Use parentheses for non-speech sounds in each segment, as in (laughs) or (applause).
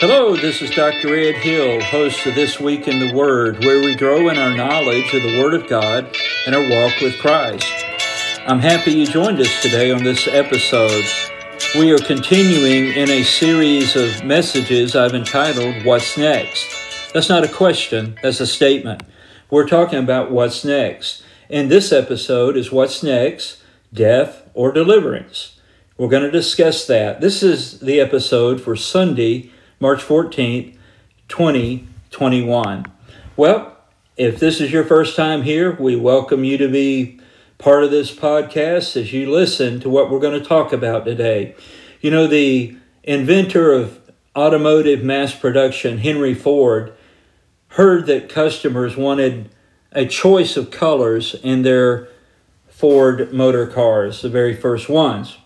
Hello, this is Dr. Ed Hill, host of This Week in the Word, where we grow in our knowledge of the Word of God and our walk with Christ. I'm happy you joined us today on this episode. We are continuing in a series of messages I've entitled What's Next? That's not a question, that's a statement. We're talking about what's next. And this episode is What's Next? Death or Deliverance. We're going to discuss that. This is the episode for Sunday, March 14th, 2021. Well, if this is your first time here, we welcome you to be part of this podcast as you listen to what we're going to talk about today. You know, the inventor of automotive mass production, Henry Ford, heard that customers wanted a choice of colors in their Ford motor cars, the very first ones.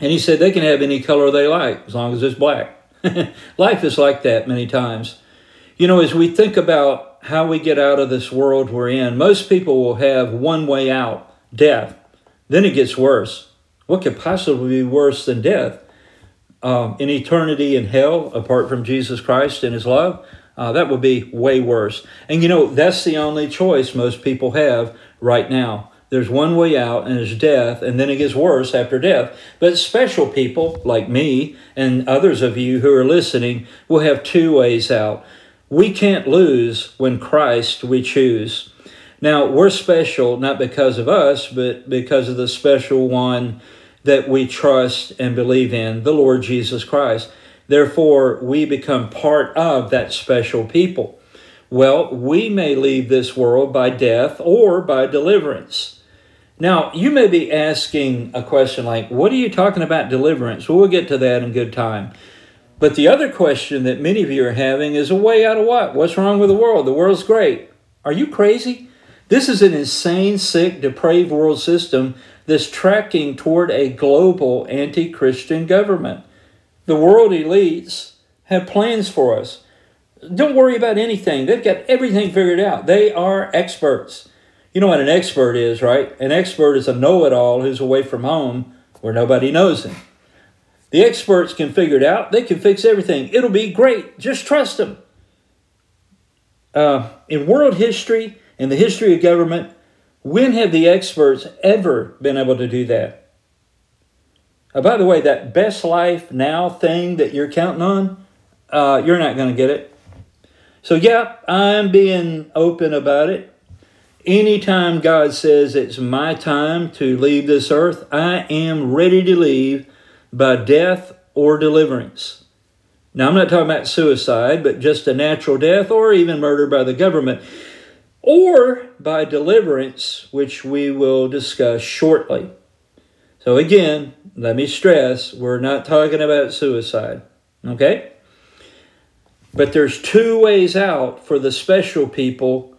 And he said they can have any color they like as long as it's black. (laughs) Life is like that many times. You know, as we think about how we get out of this world we're in, most people will have one way out death. Then it gets worse. What could possibly be worse than death? Um, in eternity in hell, apart from Jesus Christ and His love, uh, that would be way worse. And you know, that's the only choice most people have right now. There's one way out, and it's death, and then it gets worse after death. But special people like me and others of you who are listening will have two ways out. We can't lose when Christ we choose. Now, we're special not because of us, but because of the special one that we trust and believe in, the Lord Jesus Christ. Therefore, we become part of that special people. Well, we may leave this world by death or by deliverance. Now, you may be asking a question like, What are you talking about deliverance? Well, we'll get to that in good time. But the other question that many of you are having is a way out of what? What's wrong with the world? The world's great. Are you crazy? This is an insane, sick, depraved world system that's tracking toward a global anti Christian government. The world elites have plans for us. Don't worry about anything, they've got everything figured out. They are experts. You know what an expert is, right? An expert is a know it all who's away from home where nobody knows him. The experts can figure it out, they can fix everything. It'll be great. Just trust them. Uh, in world history, in the history of government, when have the experts ever been able to do that? Uh, by the way, that best life now thing that you're counting on, uh, you're not going to get it. So, yeah, I'm being open about it. Anytime God says it's my time to leave this earth, I am ready to leave by death or deliverance. Now, I'm not talking about suicide, but just a natural death or even murder by the government or by deliverance, which we will discuss shortly. So, again, let me stress we're not talking about suicide, okay? But there's two ways out for the special people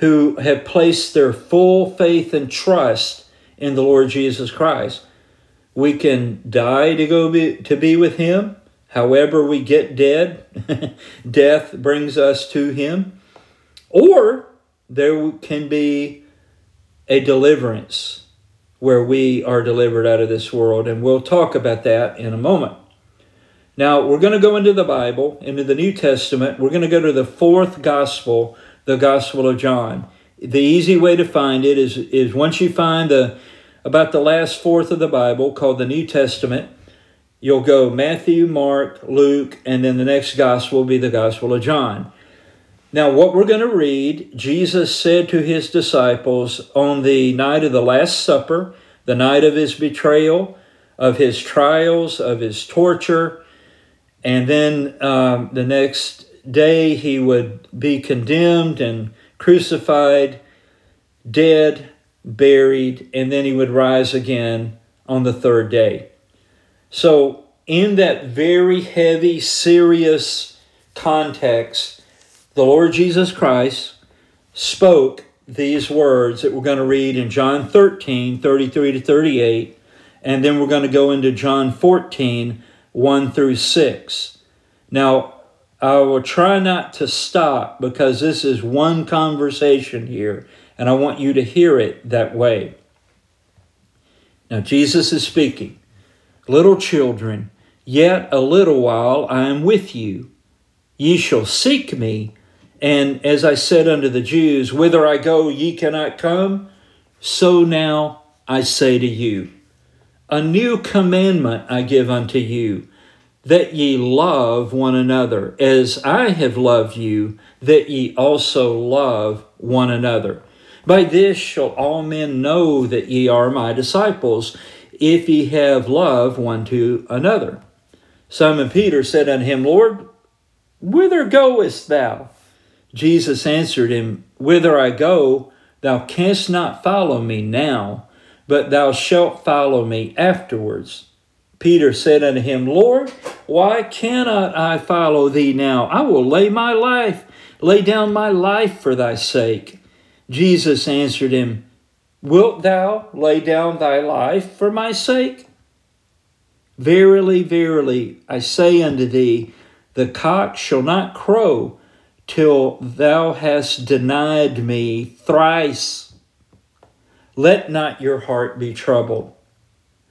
who have placed their full faith and trust in the Lord Jesus Christ. We can die to go be, to be with him. However, we get dead, (laughs) death brings us to him. Or there can be a deliverance where we are delivered out of this world, and we'll talk about that in a moment. Now, we're going to go into the Bible, into the New Testament. We're going to go to the fourth gospel the Gospel of John. The easy way to find it is, is once you find the about the last fourth of the Bible called the New Testament, you'll go Matthew, Mark, Luke, and then the next gospel will be the Gospel of John. Now, what we're going to read, Jesus said to his disciples on the night of the Last Supper, the night of his betrayal, of his trials, of his torture, and then um, the next day he would be condemned and crucified, dead, buried, and then he would rise again on the third day. So, in that very heavy, serious context, the Lord Jesus Christ spoke these words that we're going to read in John 13, 33 to 38, and then we're going to go into John 14, 1 through 6. Now, I will try not to stop because this is one conversation here, and I want you to hear it that way. Now, Jesus is speaking. Little children, Yet a little while I am with you. Ye shall seek me, and as I said unto the Jews, Whither I go, ye cannot come, so now I say to you, A new commandment I give unto you, that ye love one another, as I have loved you, that ye also love one another. By this shall all men know that ye are my disciples, if ye have love one to another. Simon Peter said unto him, Lord, whither goest thou? Jesus answered him, Whither I go, thou canst not follow me now, but thou shalt follow me afterwards. Peter said unto him, Lord, why cannot I follow thee now? I will lay my life, lay down my life for thy sake. Jesus answered him, Wilt thou lay down thy life for my sake? Verily, verily, I say unto thee, the cock shall not crow till thou hast denied me thrice. Let not your heart be troubled.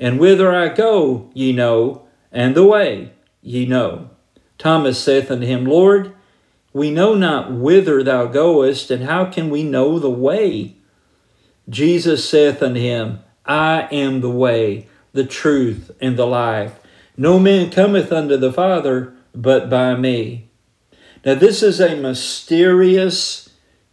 And whither I go, ye know, and the way ye know. Thomas saith unto him, Lord, we know not whither thou goest, and how can we know the way? Jesus saith unto him, I am the way, the truth, and the life. No man cometh unto the Father but by me. Now, this is a mysterious,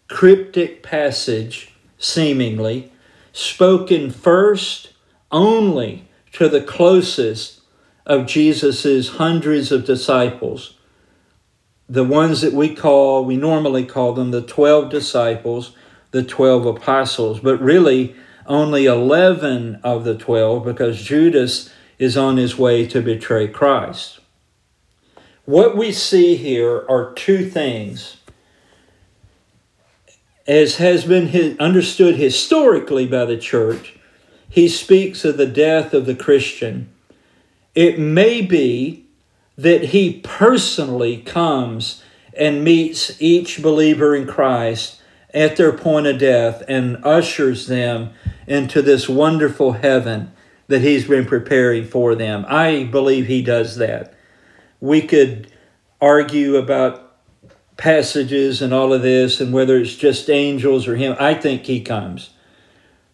cryptic passage, seemingly, spoken first only to the closest of Jesus's hundreds of disciples the ones that we call, we normally call them the 12 disciples, the 12 apostles, but really only 11 of the 12 because Judas is on his way to betray Christ. What we see here are two things. As has been understood historically by the church, he speaks of the death of the Christian. It may be that he personally comes and meets each believer in Christ at their point of death and ushers them into this wonderful heaven that he's been preparing for them. I believe he does that. We could argue about passages and all of this and whether it's just angels or him. I think he comes.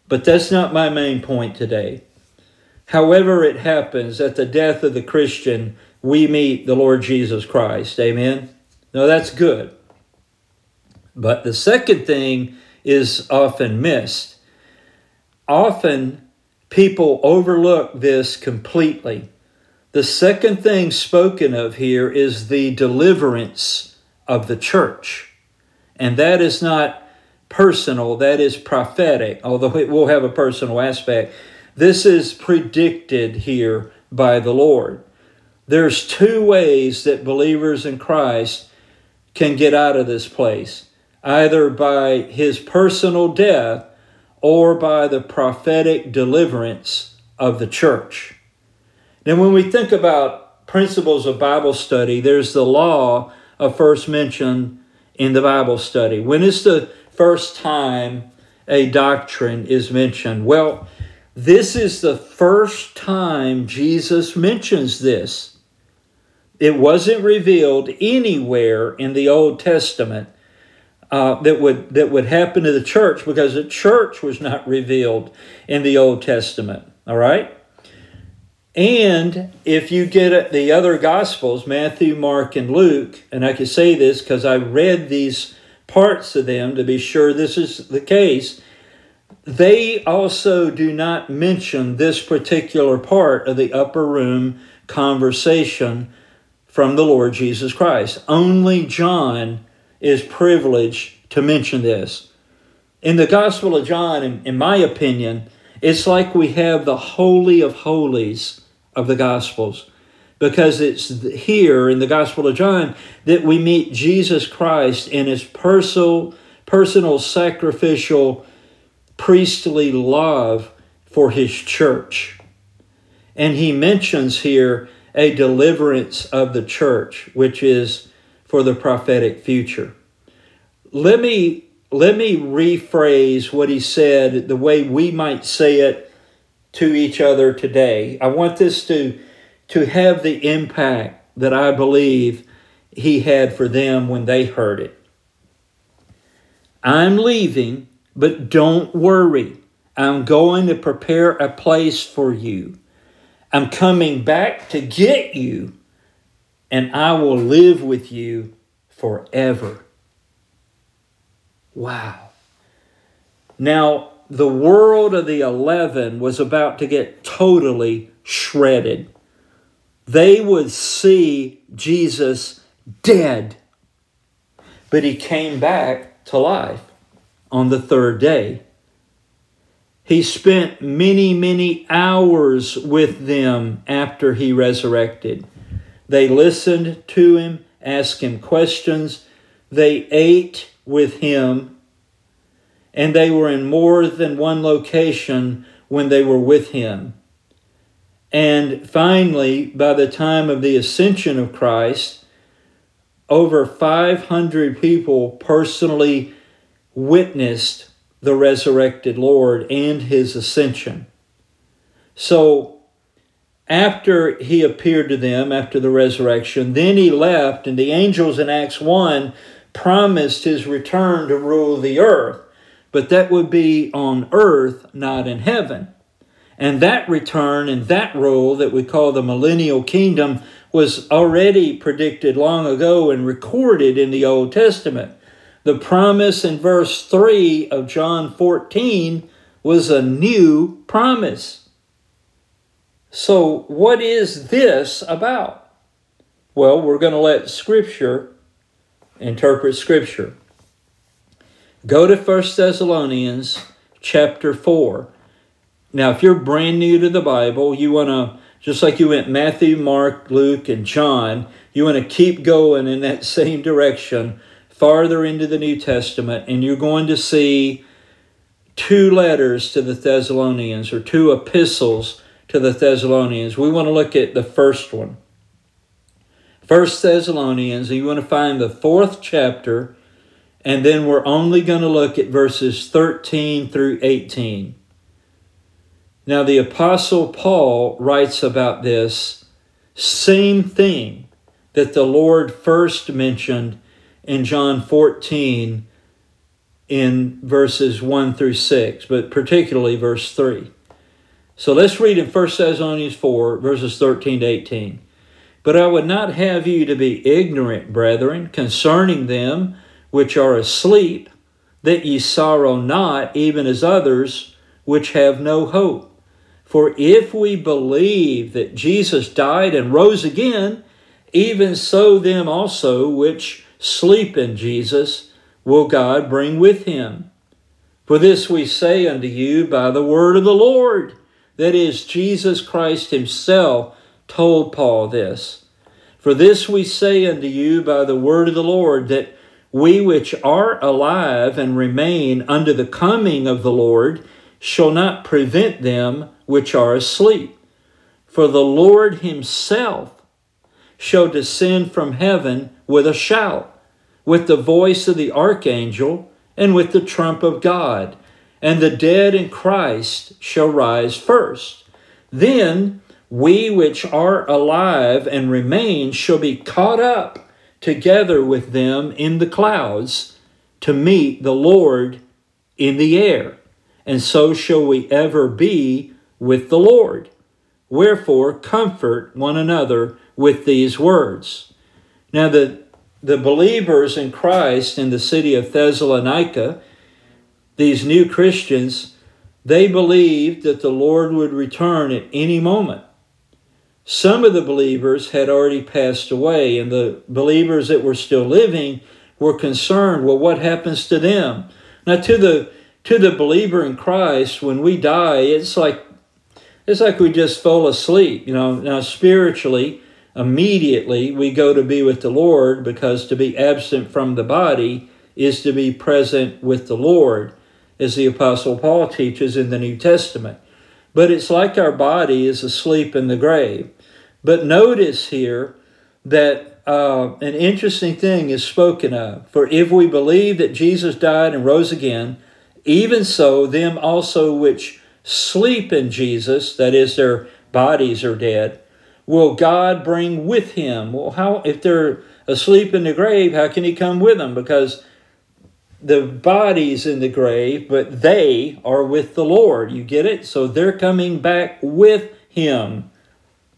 But that's not my main point today. However, it happens at the death of the Christian, we meet the Lord Jesus Christ. Amen? Now that's good. But the second thing is often missed. Often people overlook this completely. The second thing spoken of here is the deliverance of the church. And that is not personal, that is prophetic, although it will have a personal aspect. This is predicted here by the Lord. There's two ways that believers in Christ can get out of this place either by his personal death or by the prophetic deliverance of the church. Now, when we think about principles of Bible study, there's the law of first mention in the Bible study. When is the first time a doctrine is mentioned? Well, this is the first time Jesus mentions this. It wasn't revealed anywhere in the Old Testament uh, that would that would happen to the church because the church was not revealed in the Old Testament. All right. And if you get at the other Gospels, Matthew, Mark, and Luke, and I can say this because I read these parts of them to be sure this is the case, they also do not mention this particular part of the upper room conversation from the Lord Jesus Christ. Only John is privileged to mention this. In the Gospel of John, in, in, my opinion, it's like we have the Holy of Holies of the Gospels. Because it's here in the Gospel of John that we meet Jesus Christ in his personal, personal sacrificial priestly love for his church. And he mentions here a deliverance of the church, which is for the prophetic future. Let me let me rephrase what he said the way we might say it to each other today. I want this to to have the impact that I believe he had for them when they heard it. I'm leaving, but don't worry. I'm going to prepare a place for you. I'm coming back to get you, and I will live with you forever. Wow. Now, the world of the 11 was about to get totally shredded. They would see Jesus dead, but he came back to life on the third day. He spent many, many hours with them after he resurrected. They listened to him, asked him questions, they ate with him, and they were in more than one location when they were with him. And finally, by the time of the ascension of Christ, over 500 people personally witnessed the resurrected Lord and his ascension. So, after he appeared to them after the resurrection, then he left, and the angels in Acts 1 promised his return to rule the earth. But that would be on earth, not in heaven. And that return and that rule that we call the millennial kingdom was already predicted long ago and recorded in the Old Testament. The promise in verse 3 of John 14 was a new promise. So, what is this about? Well, we're going to let Scripture interpret Scripture. Go to 1 Thessalonians chapter 4. Now, if you're brand new to the Bible, you want to, just like you went Matthew, Mark, Luke, and John, you want to keep going in that (laughs) same direction farther into the New Testament, and you're going to see two letters to the Thessalonians or two epistles to the Thessalonians. We want to look at the first one. First Thessalonians, and you want to find the fourth chapter, and then we're only going to look at verses 13 through 18. Now, the Apostle Paul writes about this same thing that the Lord first mentioned in John 14 in verses 1 through 6, but particularly verse 3. So let's read in 1 Thessalonians 4, verses 13 to 18. But I would not have you to be ignorant, brethren, concerning them which are asleep, that ye sorrow not, even as others which have no hope. For if we believe that Jesus died and rose again, even so them also which sleep in Jesus will God bring with him. For this we say unto you by the word of the Lord. That is, Jesus Christ himself told Paul this. For this we say unto you by the word of the Lord, that we which are alive and remain unto the coming of the Lord shall not prevent them which are asleep. For the Lord himself shall descend from heaven with a shout with the voice of the archangel, and with the trump of God. And the dead in Christ shall rise first. Then we which are alive and remain shall be caught up together with them in the clouds to meet the Lord in the air. And so shall we ever be with the Lord. Wherefore, comfort one another with these words. Now, the the believers in Christ in the city of Thessalonica, these new Christians, they believed that the Lord would return at any moment. Some of the believers had already passed away, and the believers that were still living were concerned well, what happens to them? Now, to the to the believer in Christ, when we die, it's like it's like we just fall asleep. You know, now spiritually, immediately we go to be with the Lord because to be absent from the body is to be present with the Lord, as the Apostle Paul teaches in the New Testament. But it's like our body is asleep in the grave. But notice here that uh, an interesting thing is spoken of. For if we believe that Jesus died and rose again, even so, them also which sleep in Jesus, that is, their bodies are dead, will God bring with him? Well, how if they're asleep in the grave, how can he come with them? Because the body's in the grave, but they are with the Lord. You get it? So they're coming back with him.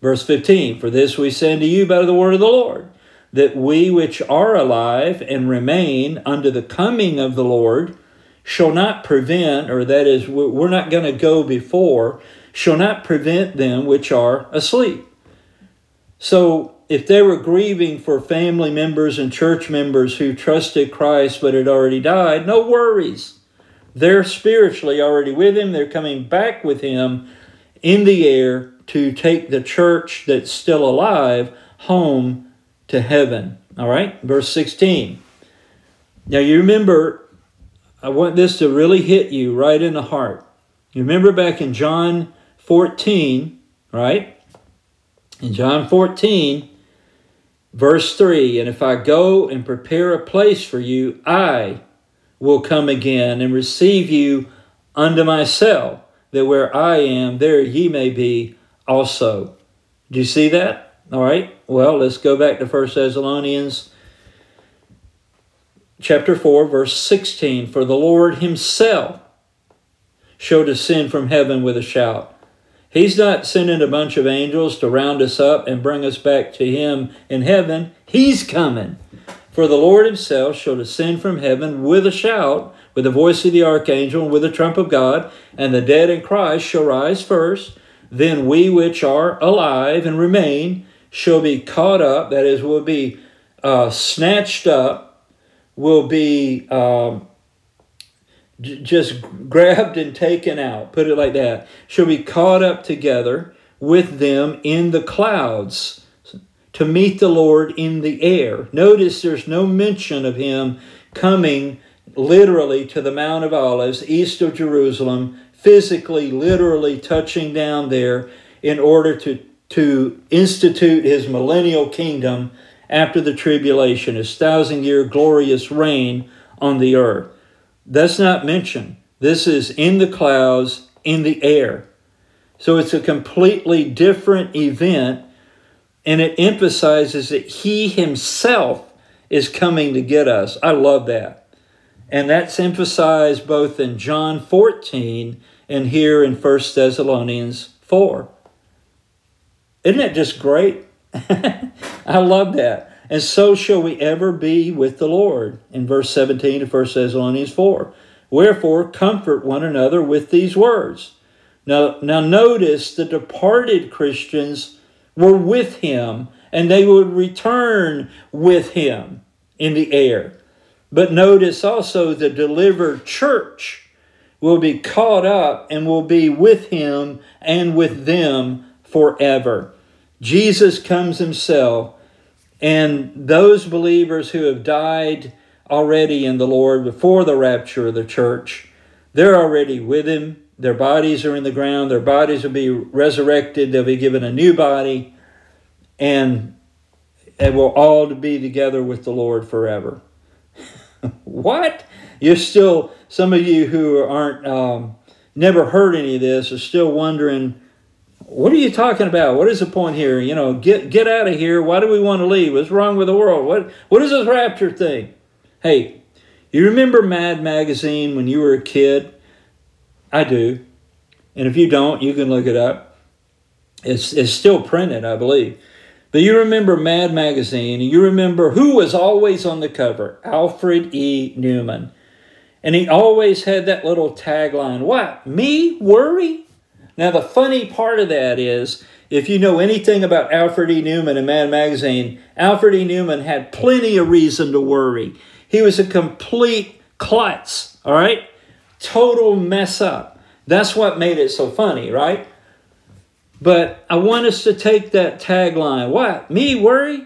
Verse 15 For this we send to you by the word of the Lord, that we which are alive and remain under the coming of the Lord shall not prevent, or that is, we're not going to go before, shall not prevent them which are asleep. So if they were grieving for family members and church members who trusted Christ but had already died, no worries. They're spiritually already with Him. They're coming back with Him in the air to take the church that's still alive home to heaven. All right, verse 16. Now you remember, I want this to really hit you right in the heart. You remember back in John 14, right? In John 14, verse 3 And if I go and prepare a place for you, I will come again and receive you unto myself, that where I am, there ye may be also. Do you see that? All right. Well, let's go back to 1 Thessalonians chapter 4, verse 16. For the Lord himself shall descend from heaven with a shout He's not sending a bunch of angels to round us up and bring us back to Him in heaven. He's coming. For the Lord Himself shall descend from heaven with a shout, with the voice of the archangel, and with the trump of God, and the dead in Christ shall rise first. Then we which are alive and remain shall be caught up, that is, will be uh, snatched up, will be. Um, just grabbed and taken out, put it like that, shall be caught up together with them in the clouds to meet the Lord in the air. Notice there's no mention of him coming literally to the Mount of Olives, east of Jerusalem, physically, literally touching down there in order to, to institute his millennial kingdom after the tribulation, his thousand year glorious reign on the earth. That's not mentioned. This is in the clouds, in the air. So it's a completely different event, and it emphasizes that He Himself is coming to get us. I love that. And that's emphasized both in John 14 and here in 1 Thessalonians 4. Isn't that just great? (laughs) I love that and so shall we ever be with the Lord. In verse 17 of 1 Thessalonians 4. Wherefore, comfort one another with these words. Now, now notice the departed Christians were with him, and they would return with him in the air. But notice also the delivered church will be caught up and will be with him and with them forever. Jesus comes himself and those believers who have died already in the Lord before the rapture of the church, they're already with Him. Their bodies are in the ground. Their bodies will be resurrected. They'll be given a new body. And it will all be together with the Lord forever. (laughs) what? You're still, some of you who aren't, um, never heard any of this are still wondering what are you talking about? What is the point here? You know, get get out of here. Why do we want to leave? What's wrong with the world? What what is this rapture thing? Hey, you remember Mad Magazine when you were a kid? I do. And if you don't, you can look it up. It's it's still printed, I believe. But you remember Mad Magazine, and you remember who was always on the cover? Alfred E. Neuman. And he always had that little tagline, What? Me? Worry? Now, the funny part of that is, if you know anything about Alfred E. Neuman and Mad Magazine, Alfred E. Neuman had plenty of reason to worry. He was a complete klutz, all right? Total mess up. That's what made it so funny, right? But I want us to take that tagline. What? Me worry?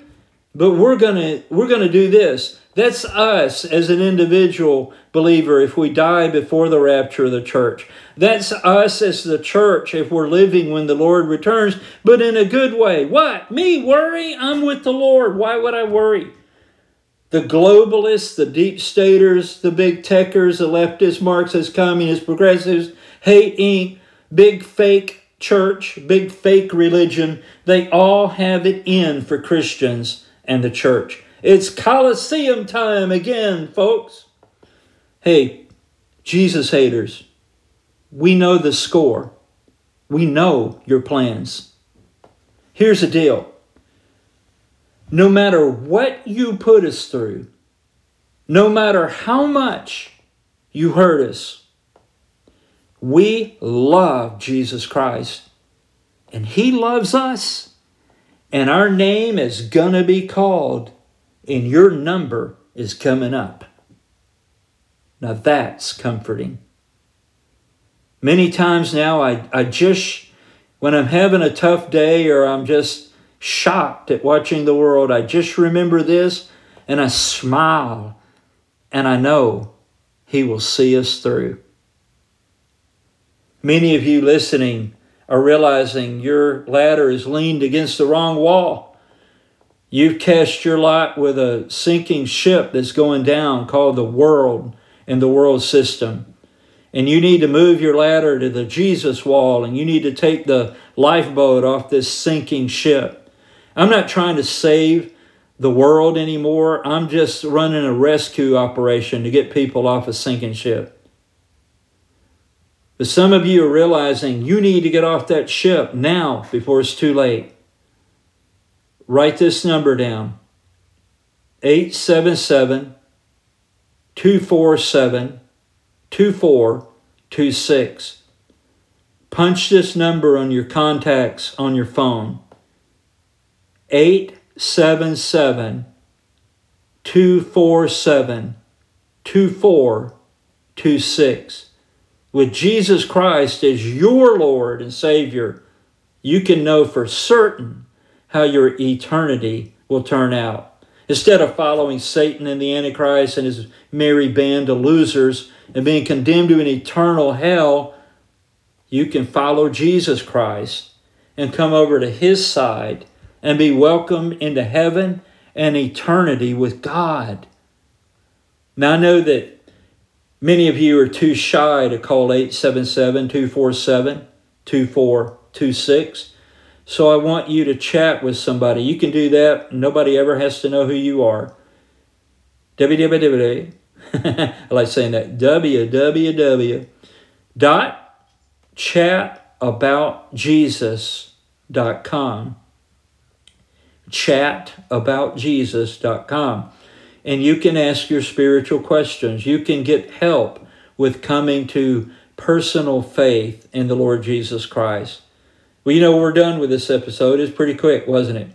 But we're gonna we're gonna do this. That's us as an individual believer if we die before the rapture of the church. That's us as the church if we're living when the Lord returns, but in a good way. What? Me worry? I'm with the Lord. Why would I worry? The globalists, the deep staters, the big techers, the leftists, Marxists, communists, progressives, hate Inc., big fake church, big fake religion, they all have it in for Christians and the church. It's Colosseum time again, folks. Hey, Jesus haters, we know the score. We know your plans. Here's the deal no matter what you put us through, no matter how much you hurt us, we love Jesus Christ and He loves us, and our name is going to be called, and your number is coming up. Now that's comforting. Many times now, I, I just, when I'm having a tough day or I'm just shocked at watching the world, I just remember this and I smile and I know He will see us through. Many of you listening are realizing your ladder is leaned against the wrong wall. You've cast your lot with a sinking ship that's going down called the world and the world system. And you need to move your ladder to the Jesus wall and you need to take the lifeboat off this sinking ship. I'm not trying to save the world anymore. I'm just running a rescue operation to get people off a sinking ship. But some of you are realizing you need to get off that ship now before it's too late. Write this number down. 877 247 2426. Punch this number on your contacts on your phone. 877 247 2426 with Jesus Christ as your Lord and Savior, you can know for certain how your eternity will turn out. Instead of following Satan and the Antichrist and his merry band of losers and being condemned to an eternal hell, you can follow Jesus Christ and come over to his side and be welcomed into heaven and eternity with God. Now, I know that Many of you are too shy to call 877 247 2426. So I want you to chat with somebody. You can do that. Nobody ever has to know who you are. www. (laughs) I like saying that. www. dot chataboutjesus.com. Chataboutjesus.com and you can ask your spiritual questions. You can get help with coming to personal faith in the Lord Jesus Christ. Well, you know, we're done with this episode. It's pretty quick, wasn't it?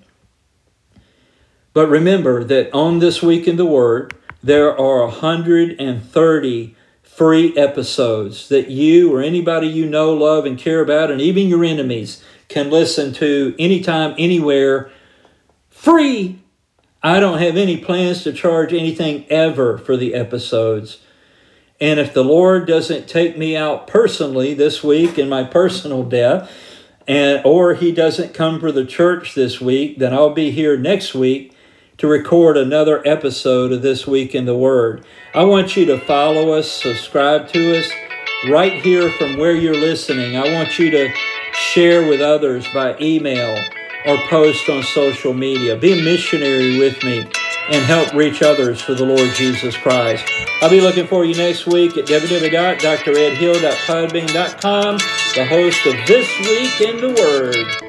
But remember that on This Week in the Word, there are 130 free episodes that you or anybody you know, love, and care about, and even your enemies can listen to anytime, anywhere, free I don't have any plans to charge anything ever for the episodes. And if the Lord doesn't take me out personally this week in my personal death, and or he doesn't come for the church this week, then I'll be here next week to record another episode of This Week in the Word. I want you to follow us, subscribe to us right here from where you're listening. I want you to share with others by email or post on social media. Be a missionary with me and help reach others for the Lord Jesus Christ. I'll be looking for you next week at www.dredhill.podbean.com, the host of This Week in the Word.